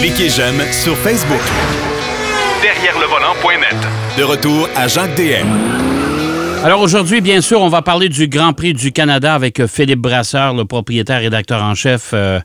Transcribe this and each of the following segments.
Cliquez j'aime sur Facebook. Derrière le volant.net. De retour à Jacques DM. Alors aujourd'hui, bien sûr, on va parler du Grand Prix du Canada avec euh, Philippe Brasseur, le propriétaire rédacteur en chef. Euh,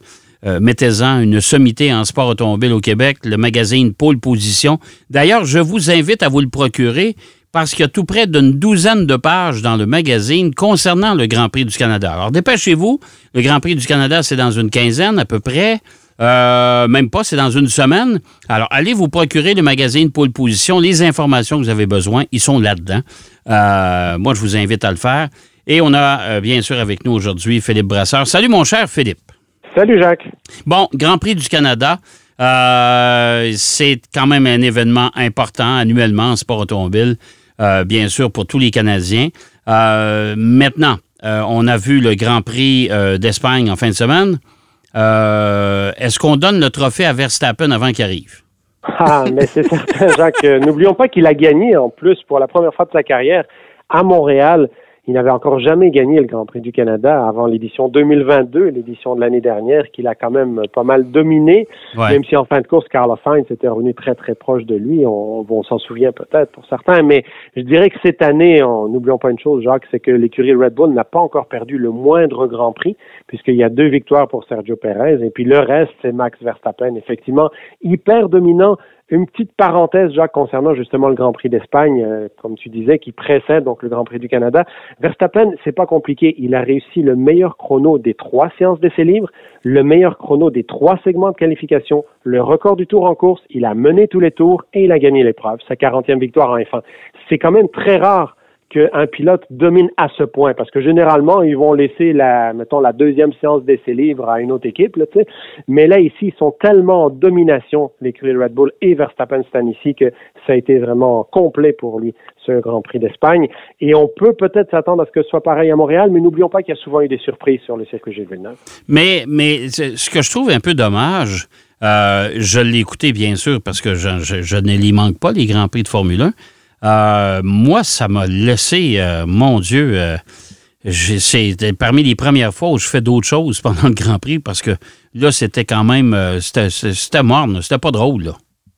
euh, mettez-en une sommité en sport automobile au Québec, le magazine Pôle Position. D'ailleurs, je vous invite à vous le procurer parce qu'il y a tout près d'une douzaine de pages dans le magazine concernant le Grand Prix du Canada. Alors dépêchez-vous, le Grand Prix du Canada, c'est dans une quinzaine à peu près. Euh, même pas, c'est dans une semaine. Alors, allez vous procurer le magazine Pôle Position. Les informations que vous avez besoin, ils sont là-dedans. Euh, moi, je vous invite à le faire. Et on a, euh, bien sûr, avec nous aujourd'hui Philippe Brasseur. Salut, mon cher Philippe. Salut, Jacques. Bon, Grand Prix du Canada. c'est quand même un événement important annuellement en sport automobile, bien sûr, pour tous les Canadiens. maintenant, on a vu le Grand Prix d'Espagne en fin de semaine. Euh, est-ce qu'on donne le trophée à Verstappen avant qu'il arrive? Ah, mais c'est certain, Jacques. N'oublions pas qu'il a gagné en plus pour la première fois de sa carrière à Montréal il n'avait encore jamais gagné le Grand Prix du Canada avant l'édition 2022, l'édition de l'année dernière, qu'il a quand même pas mal dominé, même si en fin de course, Carlos Sainz était revenu très très proche de lui. On, s'en souvient peut-être pour certains, mais je dirais que cette année, n'oublions pas une chose, Jacques, c'est que l'écurie Red Bull n'a pas encore perdu le moindre Grand Prix, puisqu'il y a deux victoires pour Sergio Perez, et puis le reste, c'est Max Verstappen, effectivement, hyper dominant une petite parenthèse, Jacques, concernant justement le Grand Prix d'Espagne, euh, comme tu disais, qui précède donc le Grand Prix du Canada. Verstappen, c'est pas compliqué. Il a réussi le meilleur chrono des trois séances d'essais libres, le meilleur chrono des trois segments de qualification, le record du tour en course. Il a mené tous les tours et il a gagné l'épreuve. Sa 40e victoire en F1. C'est quand même très rare qu'un pilote domine à ce point, parce que généralement, ils vont laisser la, mettons, la deuxième séance d'essai libre à une autre équipe, là, mais là, ici, ils sont tellement en domination, l'écurie Red Bull et Verstappen cette ici, que ça a été vraiment complet pour lui, ce Grand Prix d'Espagne. Et on peut peut-être s'attendre à ce que ce soit pareil à Montréal, mais n'oublions pas qu'il y a souvent eu des surprises sur le circuit Gilles Villeneuve. Mais, mais ce que je trouve un peu dommage, euh, je l'ai écouté, bien sûr, parce que je, ne lui manque pas, les Grands Prix de Formule 1, euh, moi, ça m'a laissé, euh, mon Dieu, euh, c'est parmi les premières fois où je fais d'autres choses pendant le Grand Prix parce que là, c'était quand même, c'était morne, c'était pas drôle. Là.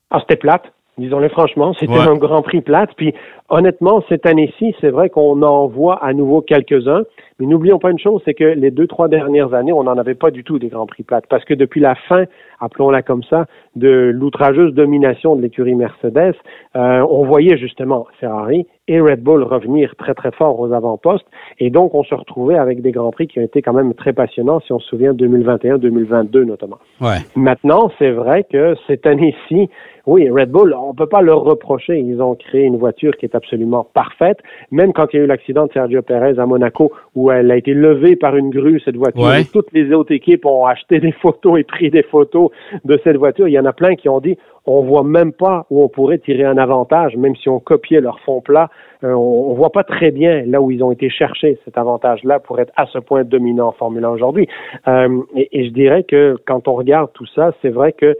Ah, c'était plate. Disons-le franchement, c'était un Grand Prix plate. Puis honnêtement, cette année-ci, c'est vrai qu'on en voit à nouveau quelques-uns. Mais n'oublions pas une chose, c'est que les deux, trois dernières années, on n'en avait pas du tout des Grands Prix plates. Parce que depuis la fin, appelons-la comme ça, de l'outrageuse domination de l'écurie Mercedes, euh, on voyait justement Ferrari et Red Bull revenir très très fort aux avant-postes. Et donc, on se retrouvait avec des Grands Prix qui ont été quand même très passionnants, si on se souvient 2021-2022 notamment. Ouais. Maintenant, c'est vrai que cette année-ci, oui, Red Bull, on peut pas leur reprocher. Ils ont créé une voiture qui est absolument parfaite. Même quand il y a eu l'accident de Sergio Perez à Monaco, où elle a été levée par une grue, cette voiture, toutes les autres équipes ont acheté des photos et pris des photos de cette voiture. Il y en a plein qui ont dit, on voit même pas où on pourrait tirer un avantage, même si on copiait leur fond plat. Euh, on, voit pas très bien là où ils ont été chercher cet avantage-là pour être à ce point dominant en Formule 1 aujourd'hui. Euh, et, je dirais que quand on regarde tout ça, c'est vrai que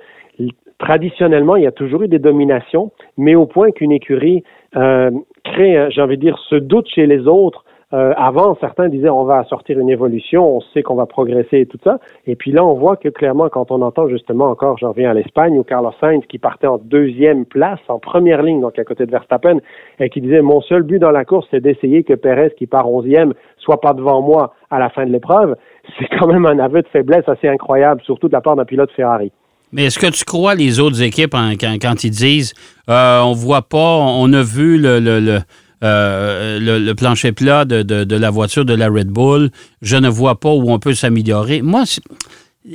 traditionnellement, il y a toujours eu des dominations, mais au point qu'une écurie crée, j'ai envie de dire, ce doute chez les autres euh, avant, certains disaient on va sortir une évolution, on sait qu'on va progresser et tout ça. Et puis là, on voit que clairement, quand on entend justement encore, j'en reviens à l'Espagne, où Carlos Sainz qui partait en deuxième place, en première ligne, donc à côté de Verstappen, et qui disait mon seul but dans la course, c'est d'essayer que Perez, qui part onzième, soit pas devant moi à la fin de l'épreuve. C'est quand même un aveu de faiblesse assez incroyable, surtout de la part d'un pilote Ferrari. Mais est-ce que tu crois les autres équipes quand, ils disent euh, on voit pas, on a vu le, le euh, le, plancher plat de, la voiture de la Red Bull. Je ne vois pas où on peut s'améliorer. Moi,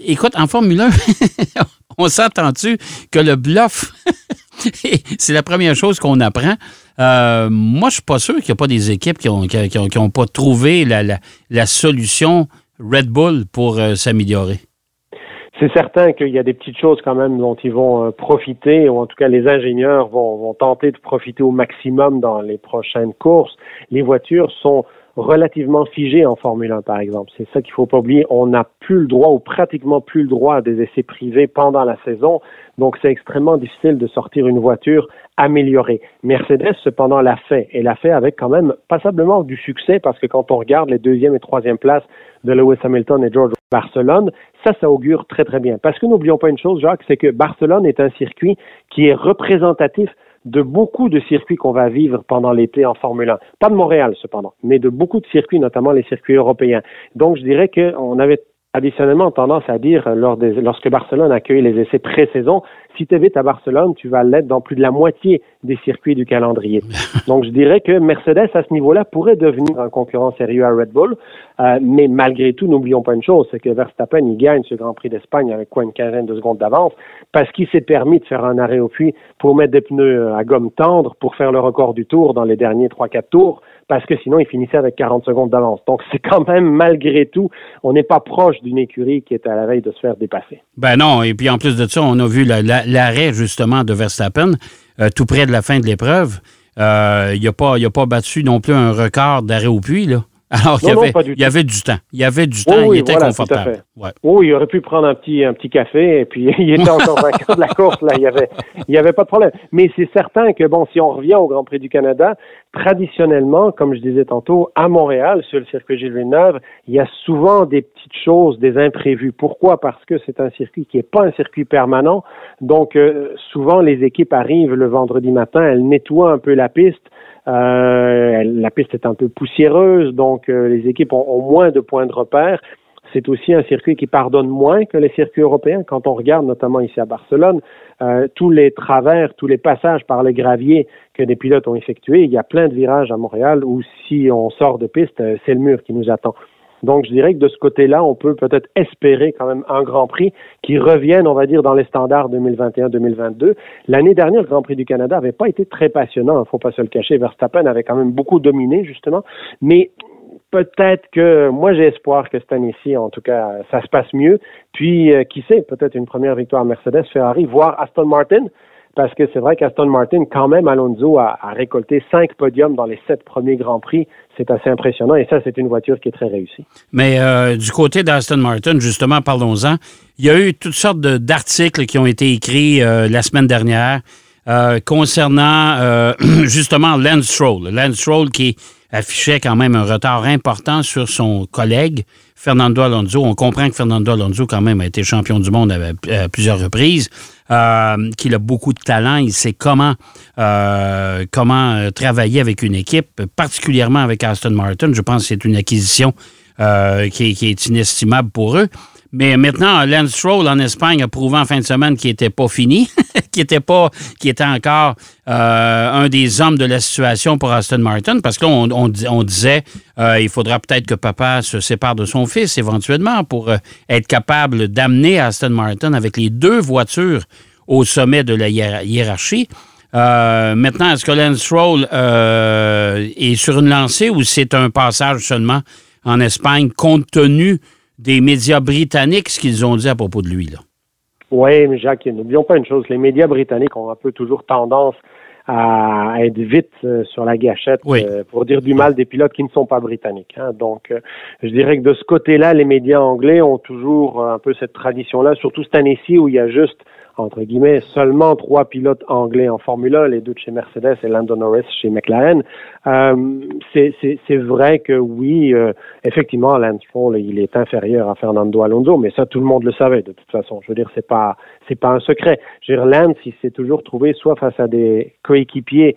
écoute, en Formule 1, on s'entend-tu que le bluff, c'est la première chose qu'on apprend. Euh, moi, je suis pas sûr qu'il n'y a pas des équipes qui n'ont qui pas trouvé la, solution Red Bull pour euh, s'améliorer c'est certain qu'il y a des petites choses quand même dont ils vont euh, profiter, ou en tout cas les ingénieurs vont, vont tenter de profiter au maximum dans les prochaines courses. Les voitures sont relativement figé en Formule 1, par exemple. C'est ça qu'il faut pas oublier. On n'a plus le droit ou pratiquement plus le droit à des essais privés pendant la saison. Donc, c'est extrêmement difficile de sortir une voiture améliorée. Mercedes, cependant, l'a fait et l'a fait avec quand même passablement du succès parce que quand on regarde les deuxième et troisième places de Lewis Hamilton et George Barcelone, ça, ça augure très, très bien. Parce que n'oublions pas une chose, Jacques, c'est que Barcelone est un circuit qui est représentatif de beaucoup de circuits qu'on va vivre pendant l'été en Formule 1. Pas de Montréal, cependant, mais de beaucoup de circuits, notamment les circuits européens. Donc, je dirais qu'on avait Additionnellement, tendance à dire, lors des, lorsque Barcelone accueille les essais pré-saison, si tu vite à Barcelone, tu vas l'être dans plus de la moitié des circuits du calendrier. Donc, je dirais que Mercedes, à ce niveau-là, pourrait devenir un concurrent sérieux à Red Bull. Euh, mais malgré tout, n'oublions pas une chose, c'est que Verstappen, il gagne ce Grand Prix d'Espagne avec quoi une quinzaine de secondes d'avance, parce qu'il s'est permis de faire un arrêt au puits pour mettre des pneus à gomme tendre pour faire le record du tour dans les derniers 3-4 tours parce que sinon il finissait avec 40 secondes d'avance. Donc c'est quand même malgré tout, on n'est pas proche d'une écurie qui est à la veille de se faire dépasser. Ben non, et puis en plus de ça, on a vu l'arrêt justement de Verstappen euh, tout près de la fin de l'épreuve. Euh, il n'a pas battu non plus un record d'arrêt au puits, là. Alors, il, y avait, il y avait du temps. Il y avait du temps, il était confortable. Oui, il aurait pu prendre un petit, un petit café et puis il était encore vainqueur de la course. Là, il y avait, il y avait pas de problème. Mais c'est certain que bon, si on revient au Grand Prix du Canada, traditionnellement, comme je disais tantôt, à Montréal, sur le circuit Gilles Villeneuve, il y a souvent des petites choses, des imprévus. Pourquoi? Parce que c'est un circuit qui n'est pas un circuit permanent. Donc, euh, souvent, les équipes arrivent le vendredi matin, elles nettoient un peu la piste euh, la piste est un peu poussiéreuse, donc euh, les équipes ont, moins de points de repère. C'est aussi un circuit qui pardonne moins que les circuits européens. Quand on regarde notamment ici à Barcelone, euh, tous les travers, tous les passages par les graviers que des pilotes ont effectués, il y a plein de virages à Montréal où si on sort de piste, c'est le mur qui nous attend. Donc, je dirais que de ce côté-là, on peut peut-être espérer quand même un Grand Prix qui revienne, on va dire, dans les standards 2021-2022. L'année dernière, le Grand Prix du Canada n'avait pas été très passionnant, il ne faut pas se le cacher. Verstappen avait quand même beaucoup dominé, justement. Mais peut-être que moi j'ai espoir que cette année-ci, en tout cas, ça se passe mieux. Puis, euh, qui sait, peut-être une première victoire Mercedes, Ferrari, voire Aston Martin parce que c'est vrai qu'Aston Martin, quand même, Alonso a, récolté cinq podiums dans les sept premiers Grands Prix. C'est assez impressionnant et ça, c'est une voiture qui est très réussie. Mais euh, du côté d'Aston Martin, justement, parlons-en. Il y a eu toutes sortes d'articles qui ont été écrits euh, la semaine dernière concernant justement Lance Stroll. Lance Stroll qui affichait quand même un retard important sur son collègue Fernando Alonso. On comprend que Fernando Alonso quand même a été champion du monde à plusieurs reprises. Euh, qu'il a beaucoup de talent. Il sait comment, euh, euh, travailler avec une équipe, particulièrement avec Aston Martin. Je pense que c'est une acquisition qui, qui, est inestimable pour eux. Mais maintenant, Lance Stroll en Espagne a prouvé en fin de semaine qu'il n'était pas fini, qu'il était pas, qui était encore euh, un des hommes de la situation pour Aston Martin, parce que on, on, disait euh, il faudra peut-être que papa se sépare de son fils éventuellement pour euh, être capable d'amener Aston Martin avec les deux voitures au sommet de la hiérarchie. maintenant, est-ce que Lance Stroll est sur une lancée ou c'est un passage seulement en Espagne compte tenu des médias britanniques ce qu'ils ont dit à propos de lui. Là. Oui, mais Jacques, n'oublions pas une chose, les médias britanniques ont un peu toujours tendance à être vite euh, sur la gâchette euh, pour dire du mal des pilotes qui ne sont pas britanniques. Hein. Donc, euh, je dirais que de ce côté-là, les médias anglais ont toujours un peu cette tradition-là, surtout cette année-ci où il y a juste entre guillemets, seulement trois pilotes anglais en Formule 1, les deux de chez Mercedes et Lando Norris chez McLaren. Euh, c'est vrai que oui, euh, effectivement, Lance Stroll, il est inférieur à Fernando Alonso, mais ça, tout le monde le savait de toute façon. Je veux dire, c'est pas c'est pas un secret. Je veux dire, Lance, il s'est toujours trouvé soit face à des coéquipiers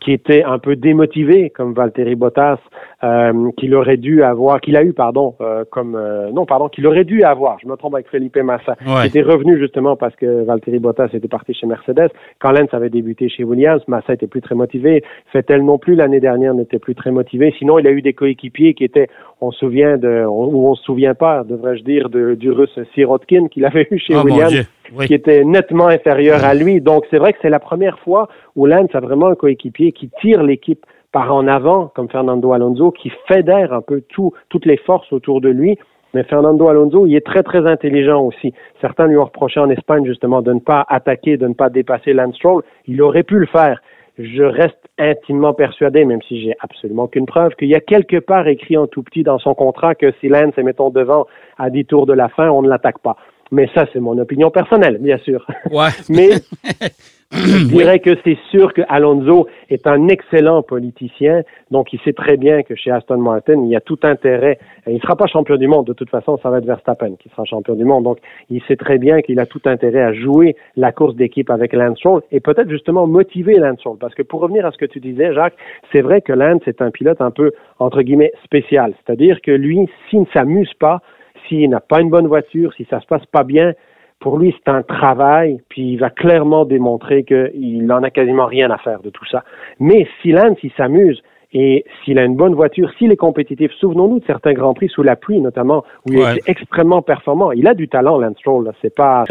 qui étaient un peu démotivés, comme Valtteri Bottas, euh, qu'il aurait dû avoir, qu'il a eu, pardon, euh, comme euh, non, pardon, qu'il aurait dû avoir. Je me trompe avec Felipe Massa, qui était revenu justement parce que Valtteri Bottas était parti chez Mercedes. Quand Lance avait débuté chez Williams, Massa était plus très motivé. Fettel non plus l'année dernière n'était plus très motivé. Sinon, il a eu des coéquipiers qui étaient, on se souvient de, ou on se souvient pas, devrais-je dire, de, du Russe Sirotkin qu'il avait eu chez oh, Williams qui était nettement inférieur à lui. Donc, c'est vrai que c'est la première fois où Lance a vraiment un coéquipier qui tire l'équipe par en avant, comme Fernando Alonso, qui fédère un peu tout, toutes les forces autour de lui. Mais Fernando Alonso, il est très, très intelligent aussi. Certains lui ont reproché en Espagne, justement, de ne pas attaquer, de ne pas dépasser Lance Stroll. Il aurait pu le faire. je reste intimement persuadé, même si j'ai absolument aucune preuve, qu'il y a quelque part écrit en tout petit dans son contrat que si Lance est, mettons, devant à 10 tours de la fin, on ne l'attaque pas. Mais ça, c'est mon opinion personnelle, bien sûr. Ouais. Mais je dirais que c'est sûr que Alonso est un excellent politicien, donc il sait très bien que chez Aston Martin, il y a tout intérêt. Il ne sera pas champion du monde, de toute façon, ça va être Verstappen qui sera champion du monde. Donc, il sait très bien qu'il a tout intérêt à jouer la course d'équipe avec Lance Stroll et peut-être justement motiver Lance Stroll. Parce que pour revenir à ce que tu disais, Jacques, c'est vrai que Lance est un pilote un peu, entre guillemets, spécial. C'est-à-dire que lui, s'il ne s'amuse pas, s'il n'a pas une bonne voiture, si ça se passe pas bien, pour lui, c'est un travail, puis il va clairement démontrer qu'il n'en a quasiment rien à faire de tout ça. Mais si Lance, il s'amuse, et s'il a une bonne voiture, s'il est compétitif, souvenons-nous de certains grands prix sous la pluie, notamment, où il est extrêmement performant. Il a du talent, Lance Stroll. C'est pas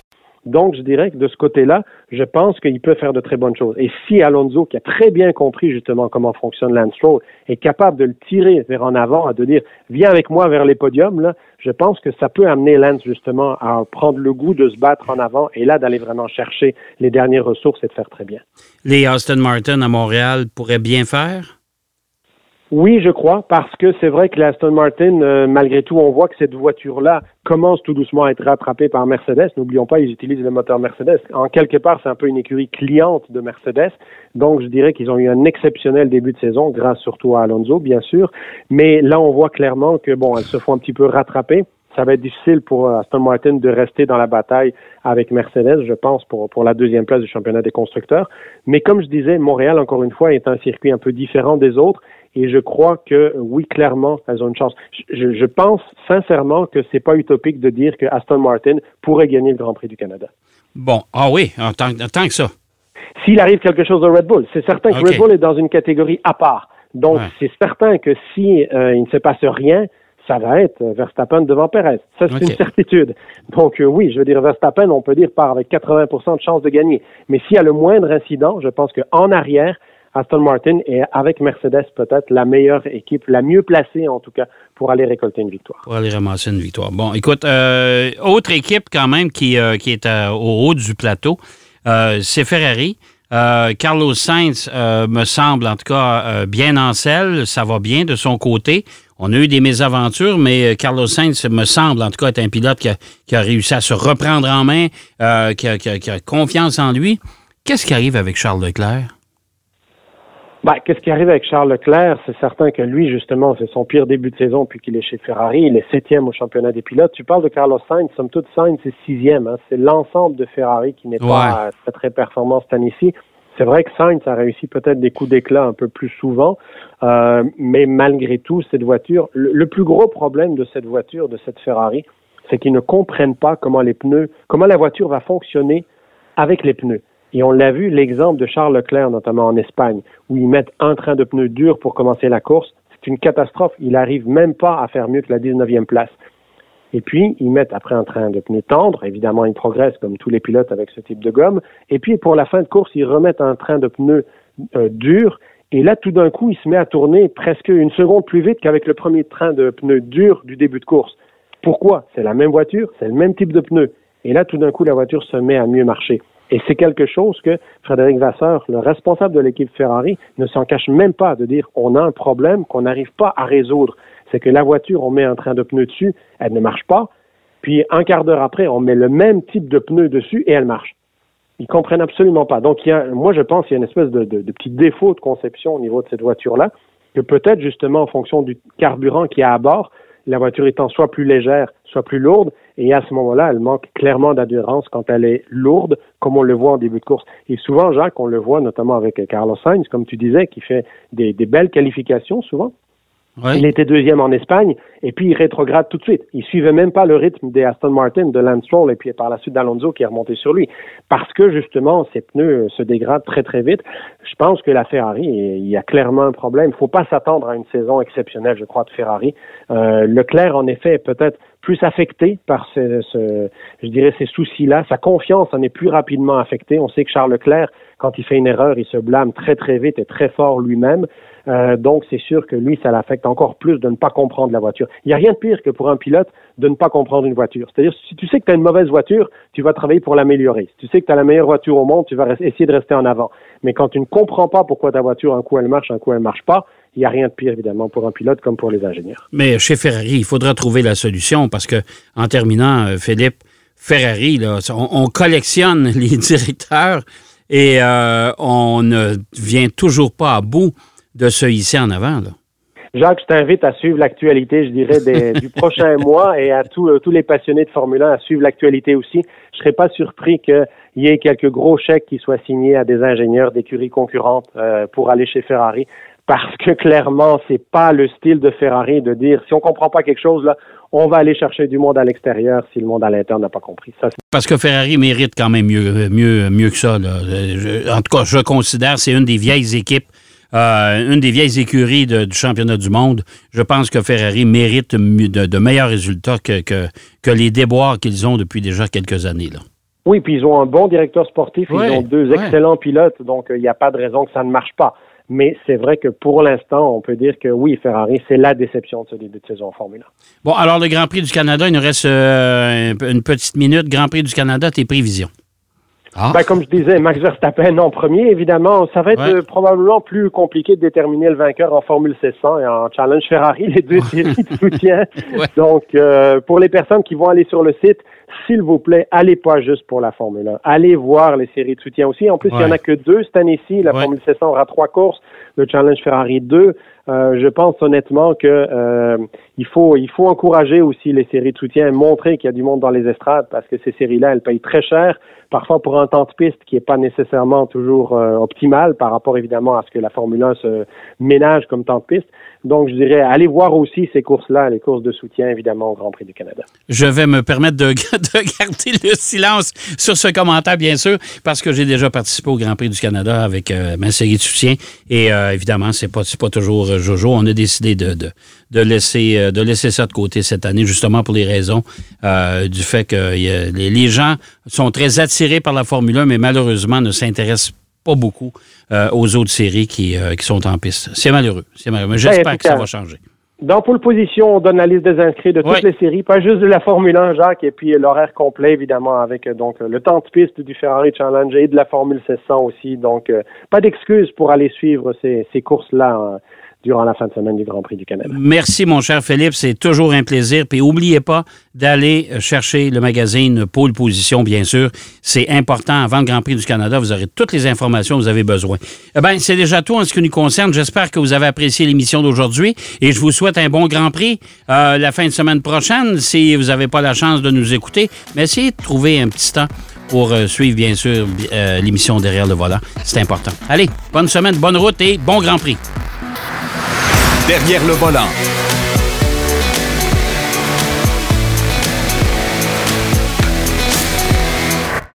donc, je dirais que de ce côté-là, je pense qu'il peut faire de très bonnes choses. Et si Alonso, qui a très bien compris justement comment fonctionne Lance Stroll, est capable de le tirer vers en avant, de dire viens avec moi vers les podiums, là, je pense que ça peut amener Lance justement à prendre le goût de se battre en avant et là d'aller vraiment chercher les dernières ressources et de faire très bien. Les Aston Martin à Montréal pourraient bien faire? Oui, je crois, parce que c'est vrai que l'Aston Martin, euh, malgré tout, on voit que cette voiture-là commence tout doucement à être rattrapée par Mercedes. N'oublions pas, ils utilisent le moteur Mercedes. En quelque part, c'est un peu une écurie cliente de Mercedes. Donc, je dirais qu'ils ont eu un exceptionnel début de saison, grâce surtout à Alonso, bien sûr. Mais là, on voit clairement que, bon, elles se font un petit peu rattraper ça va être difficile pour euh, Aston Martin de rester dans la bataille avec Mercedes, je pense, pour, pour la deuxième place du championnat des constructeurs. Mais comme je disais, Montréal, encore une fois, est un circuit un peu différent des autres et je crois que oui, clairement, elles ont une chance. Je, je pense sincèrement que c'est pas utopique de dire que Aston Martin pourrait gagner le Grand Prix du Canada. Bon, ah oui, en tant, que ça. S'il arrive quelque chose de Red Bull, c'est certain que Red Bull est dans une catégorie à part. Donc, c'est certain que si euh, il ne se passe rien, ça va être Verstappen devant Perez. Ça, c'est une certitude. Donc, euh, oui, je veux dire, Verstappen, on peut dire, part avec 80% de chances de gagner. Mais s'il y a le moindre incident, je pense qu'en arrière, Aston Martin est avec Mercedes peut-être la meilleure équipe, la mieux placée en tout cas pour aller récolter une victoire. Pour aller ramasser une victoire. Bon, écoute, euh, autre équipe quand même qui, euh, qui est au haut du plateau, c'est Ferrari. Carlos Sainz me semble en tout cas bien en selle, ça va bien de son côté. On a eu des mésaventures, mais Carlos Sainz me semble en tout cas être un pilote qui a, qui a réussi à se reprendre en main, qui a, qui a confiance en lui. Qu'est-ce qui arrive avec Charles Leclerc? Ben, qu'est-ce qui arrive avec Charles Leclerc? C'est certain que lui, justement, c'est son pire début de saison depuis qu'il est chez Ferrari. Il est septième au championnat des pilotes. Tu parles de Carlos Sainz. Somme toute, Sainz, c'est sixième. Hein. C'est l'ensemble de Ferrari qui n'est pas très, très performant cette année-ci. C'est vrai que Sainz a réussi peut-être des coups d'éclat un peu plus souvent, euh, mais malgré tout, cette voiture, le, plus gros problème de cette voiture, de cette Ferrari, c'est qu'ils ne comprennent pas comment les pneus, comment la voiture va fonctionner avec les pneus. Et on l'a vu, l'exemple de Charles Leclerc, notamment en Espagne, où ils mettent un train de pneus dur pour commencer la course. C'est une catastrophe. Il n'arrive même pas à faire mieux que la 19e place. Et puis, ils mettent après un train de pneus tendre. Évidemment, ils progressent comme tous les pilotes avec ce type de gomme. Et puis, pour la fin de course, ils remettent un train de pneus euh, dur. Et là, tout d'un coup, il se met à tourner presque une seconde plus vite qu'avec le premier train de pneus dur du début de course. Pourquoi? C'est la même voiture, c'est le même type de pneus. Et là, tout d'un coup, la voiture se met à mieux marcher. Et c'est quelque chose que Frédéric Vasseur, le responsable de l'équipe Ferrari, ne s'en cache même pas de dire on a un problème qu'on n'arrive pas à résoudre. C'est que la voiture, on met un train de pneus dessus, elle ne marche pas. Puis un quart d'heure après, on met le même type de pneus dessus et elle marche. Ils comprennent absolument pas. Donc, il y a, moi, je pense qu'il y a une espèce de, petit défaut de conception au niveau de cette voiture-là, que peut-être justement en fonction du carburant qui y a à bord, la voiture étant soit plus légère, soit plus lourde, et à ce moment-là, elle manque clairement d'adhérence quand elle est lourde, comme on le voit en début de course. Et souvent, Jacques, on le voit notamment avec Carlos Sainz, comme tu disais, qui fait des, des belles qualifications souvent, il était deuxième en Espagne et puis il rétrograde tout de suite. Il suivait même pas le rythme des Aston Martin, de Lance Stroll et puis par la suite d'Alonso qui est remonté sur lui parce que justement ses pneus se dégradent très très vite. Je pense que la Ferrari, il y a clairement un problème. Il faut pas s'attendre à une saison exceptionnelle, je crois, de Ferrari. Euh, Leclerc, en effet, est peut-être plus affecté par ce, ce je dirais, ces soucis-là. Sa confiance en est plus rapidement affectée. On sait que Charles Leclerc, quand il fait une erreur, il se blâme très très vite et très fort lui-même. Euh, donc, c'est sûr que lui, ça l'affecte encore plus de ne pas comprendre la voiture. Il n'y a rien de pire que pour un pilote de ne pas comprendre une voiture. C'est-à-dire, si tu sais que tu as une mauvaise voiture, tu vas travailler pour l'améliorer. Si tu sais que tu as la meilleure voiture au monde, tu vas essayer de rester en avant. Mais quand tu ne comprends pas pourquoi ta voiture, un coup elle marche, un coup elle marche pas, il n'y a rien de pire, évidemment, pour un pilote comme pour les ingénieurs. Mais chez Ferrari, il faudra trouver la solution parce que, en terminant, euh, Philippe, Ferrari, là, on, collectionne les directeurs et euh, on ne vient toujours pas à bout de se hisser en avant. Là. Jacques, je t'invite à suivre l'actualité, je dirais, du prochain mois et à tous les passionnés de Formule 1 à suivre l'actualité aussi. Je ne serais pas surpris qu'il y ait quelques gros chèques qui soient signés à des ingénieurs d'écuries concurrentes euh, pour aller chez Ferrari parce que clairement, c'est pas le style de Ferrari de dire si on comprend pas quelque chose là, on va aller chercher du monde à l'extérieur si le monde à l'intérieur n'a pas compris. Ça, parce que Ferrari mérite quand même mieux, mieux, mieux que ça. en tout cas, je considère c'est une des vieilles équipes euh, une des vieilles écuries du championnat du monde. Je pense que Ferrari mérite de, meilleurs résultats que, que, les déboires qu'ils ont depuis déjà quelques années. Là. Oui, puis ils ont un bon directeur sportif, ils ont deux excellents pilotes, donc euh, il n'y a pas de raison que ça ne marche pas. Mais c'est vrai que pour l'instant, on peut dire que oui, Ferrari, c'est la déception de ce début de saison en Formule 1. Bon, alors le Grand Prix du Canada, il nous reste euh, une petite minute. Grand Prix du Canada, tes prévisions? Ah. Ben, comme je disais, Max Verstappen en premier, évidemment. Ça va être euh, probablement plus compliqué de déterminer le vainqueur en Formule 600 et en Challenge Ferrari, les deux séries de soutien. Donc, euh, pour les personnes qui vont aller sur le site, s'il vous plaît, allez pas juste pour la Formule 1. Allez voir les séries de soutien aussi. En plus, il n'y en a que deux cette année-ci. La Formule 600 aura trois courses. Le Challenge Ferrari 2. Euh, je pense honnêtement que euh, il faut il faut encourager aussi les séries de soutien, montrer qu'il y a du monde dans les estrades parce que ces séries-là, elles payent très cher, parfois pour un temps de piste qui est pas nécessairement toujours euh, optimal par rapport évidemment à ce que la Formule 1 se ménage comme temps de piste. Donc, je dirais, allez voir aussi ces courses-là, les courses de soutien, évidemment, au Grand Prix du Canada. Je vais me permettre de, garder le silence sur ce commentaire, bien sûr, parce que j'ai déjà participé au Grand Prix du Canada avec ma série de soutien. Et évidemment, c'est pas, pas toujours Jojo. On a décidé de, de, laisser, euh, de laisser ça de côté cette année, justement pour les raisons euh, du fait que les, gens sont très attirés par la Formule 1, mais malheureusement ne s'intéressent pas beaucoup euh, aux autres séries qui, qui sont en piste. C'est malheureux. C'est malheureux. Mais j'espère que ça va changer. Dans Pole Position, on donne la liste des inscrits de toutes les séries, pas juste de la Formule 1, Jacques, et puis l'horaire complet, évidemment, avec donc le temps de piste du Ferrari Challenge et de la Formule 700 aussi. Donc, pas d'excuses pour aller suivre ces, ces courses-là hein durant la fin de semaine du Grand Prix du Canada. Merci, mon cher Philippe. C'est toujours un plaisir. Puis n'oubliez pas d'aller chercher le magazine Pôle Position, bien sûr. C'est important. Avant le Grand Prix du Canada, vous aurez toutes les informations que vous avez besoin. Eh bien, c'est déjà tout en ce qui nous concerne. J'espère que vous avez apprécié l'émission d'aujourd'hui et je vous souhaite un bon Grand Prix euh, la fin de semaine prochaine. Si vous n'avez pas la chance de nous écouter, mais essayez de trouver un petit temps pour euh, suivre, bien sûr, euh, l'émission Derrière le volant. C'est important. Allez, bonne semaine, bonne route et bon Grand Prix derrière le volant.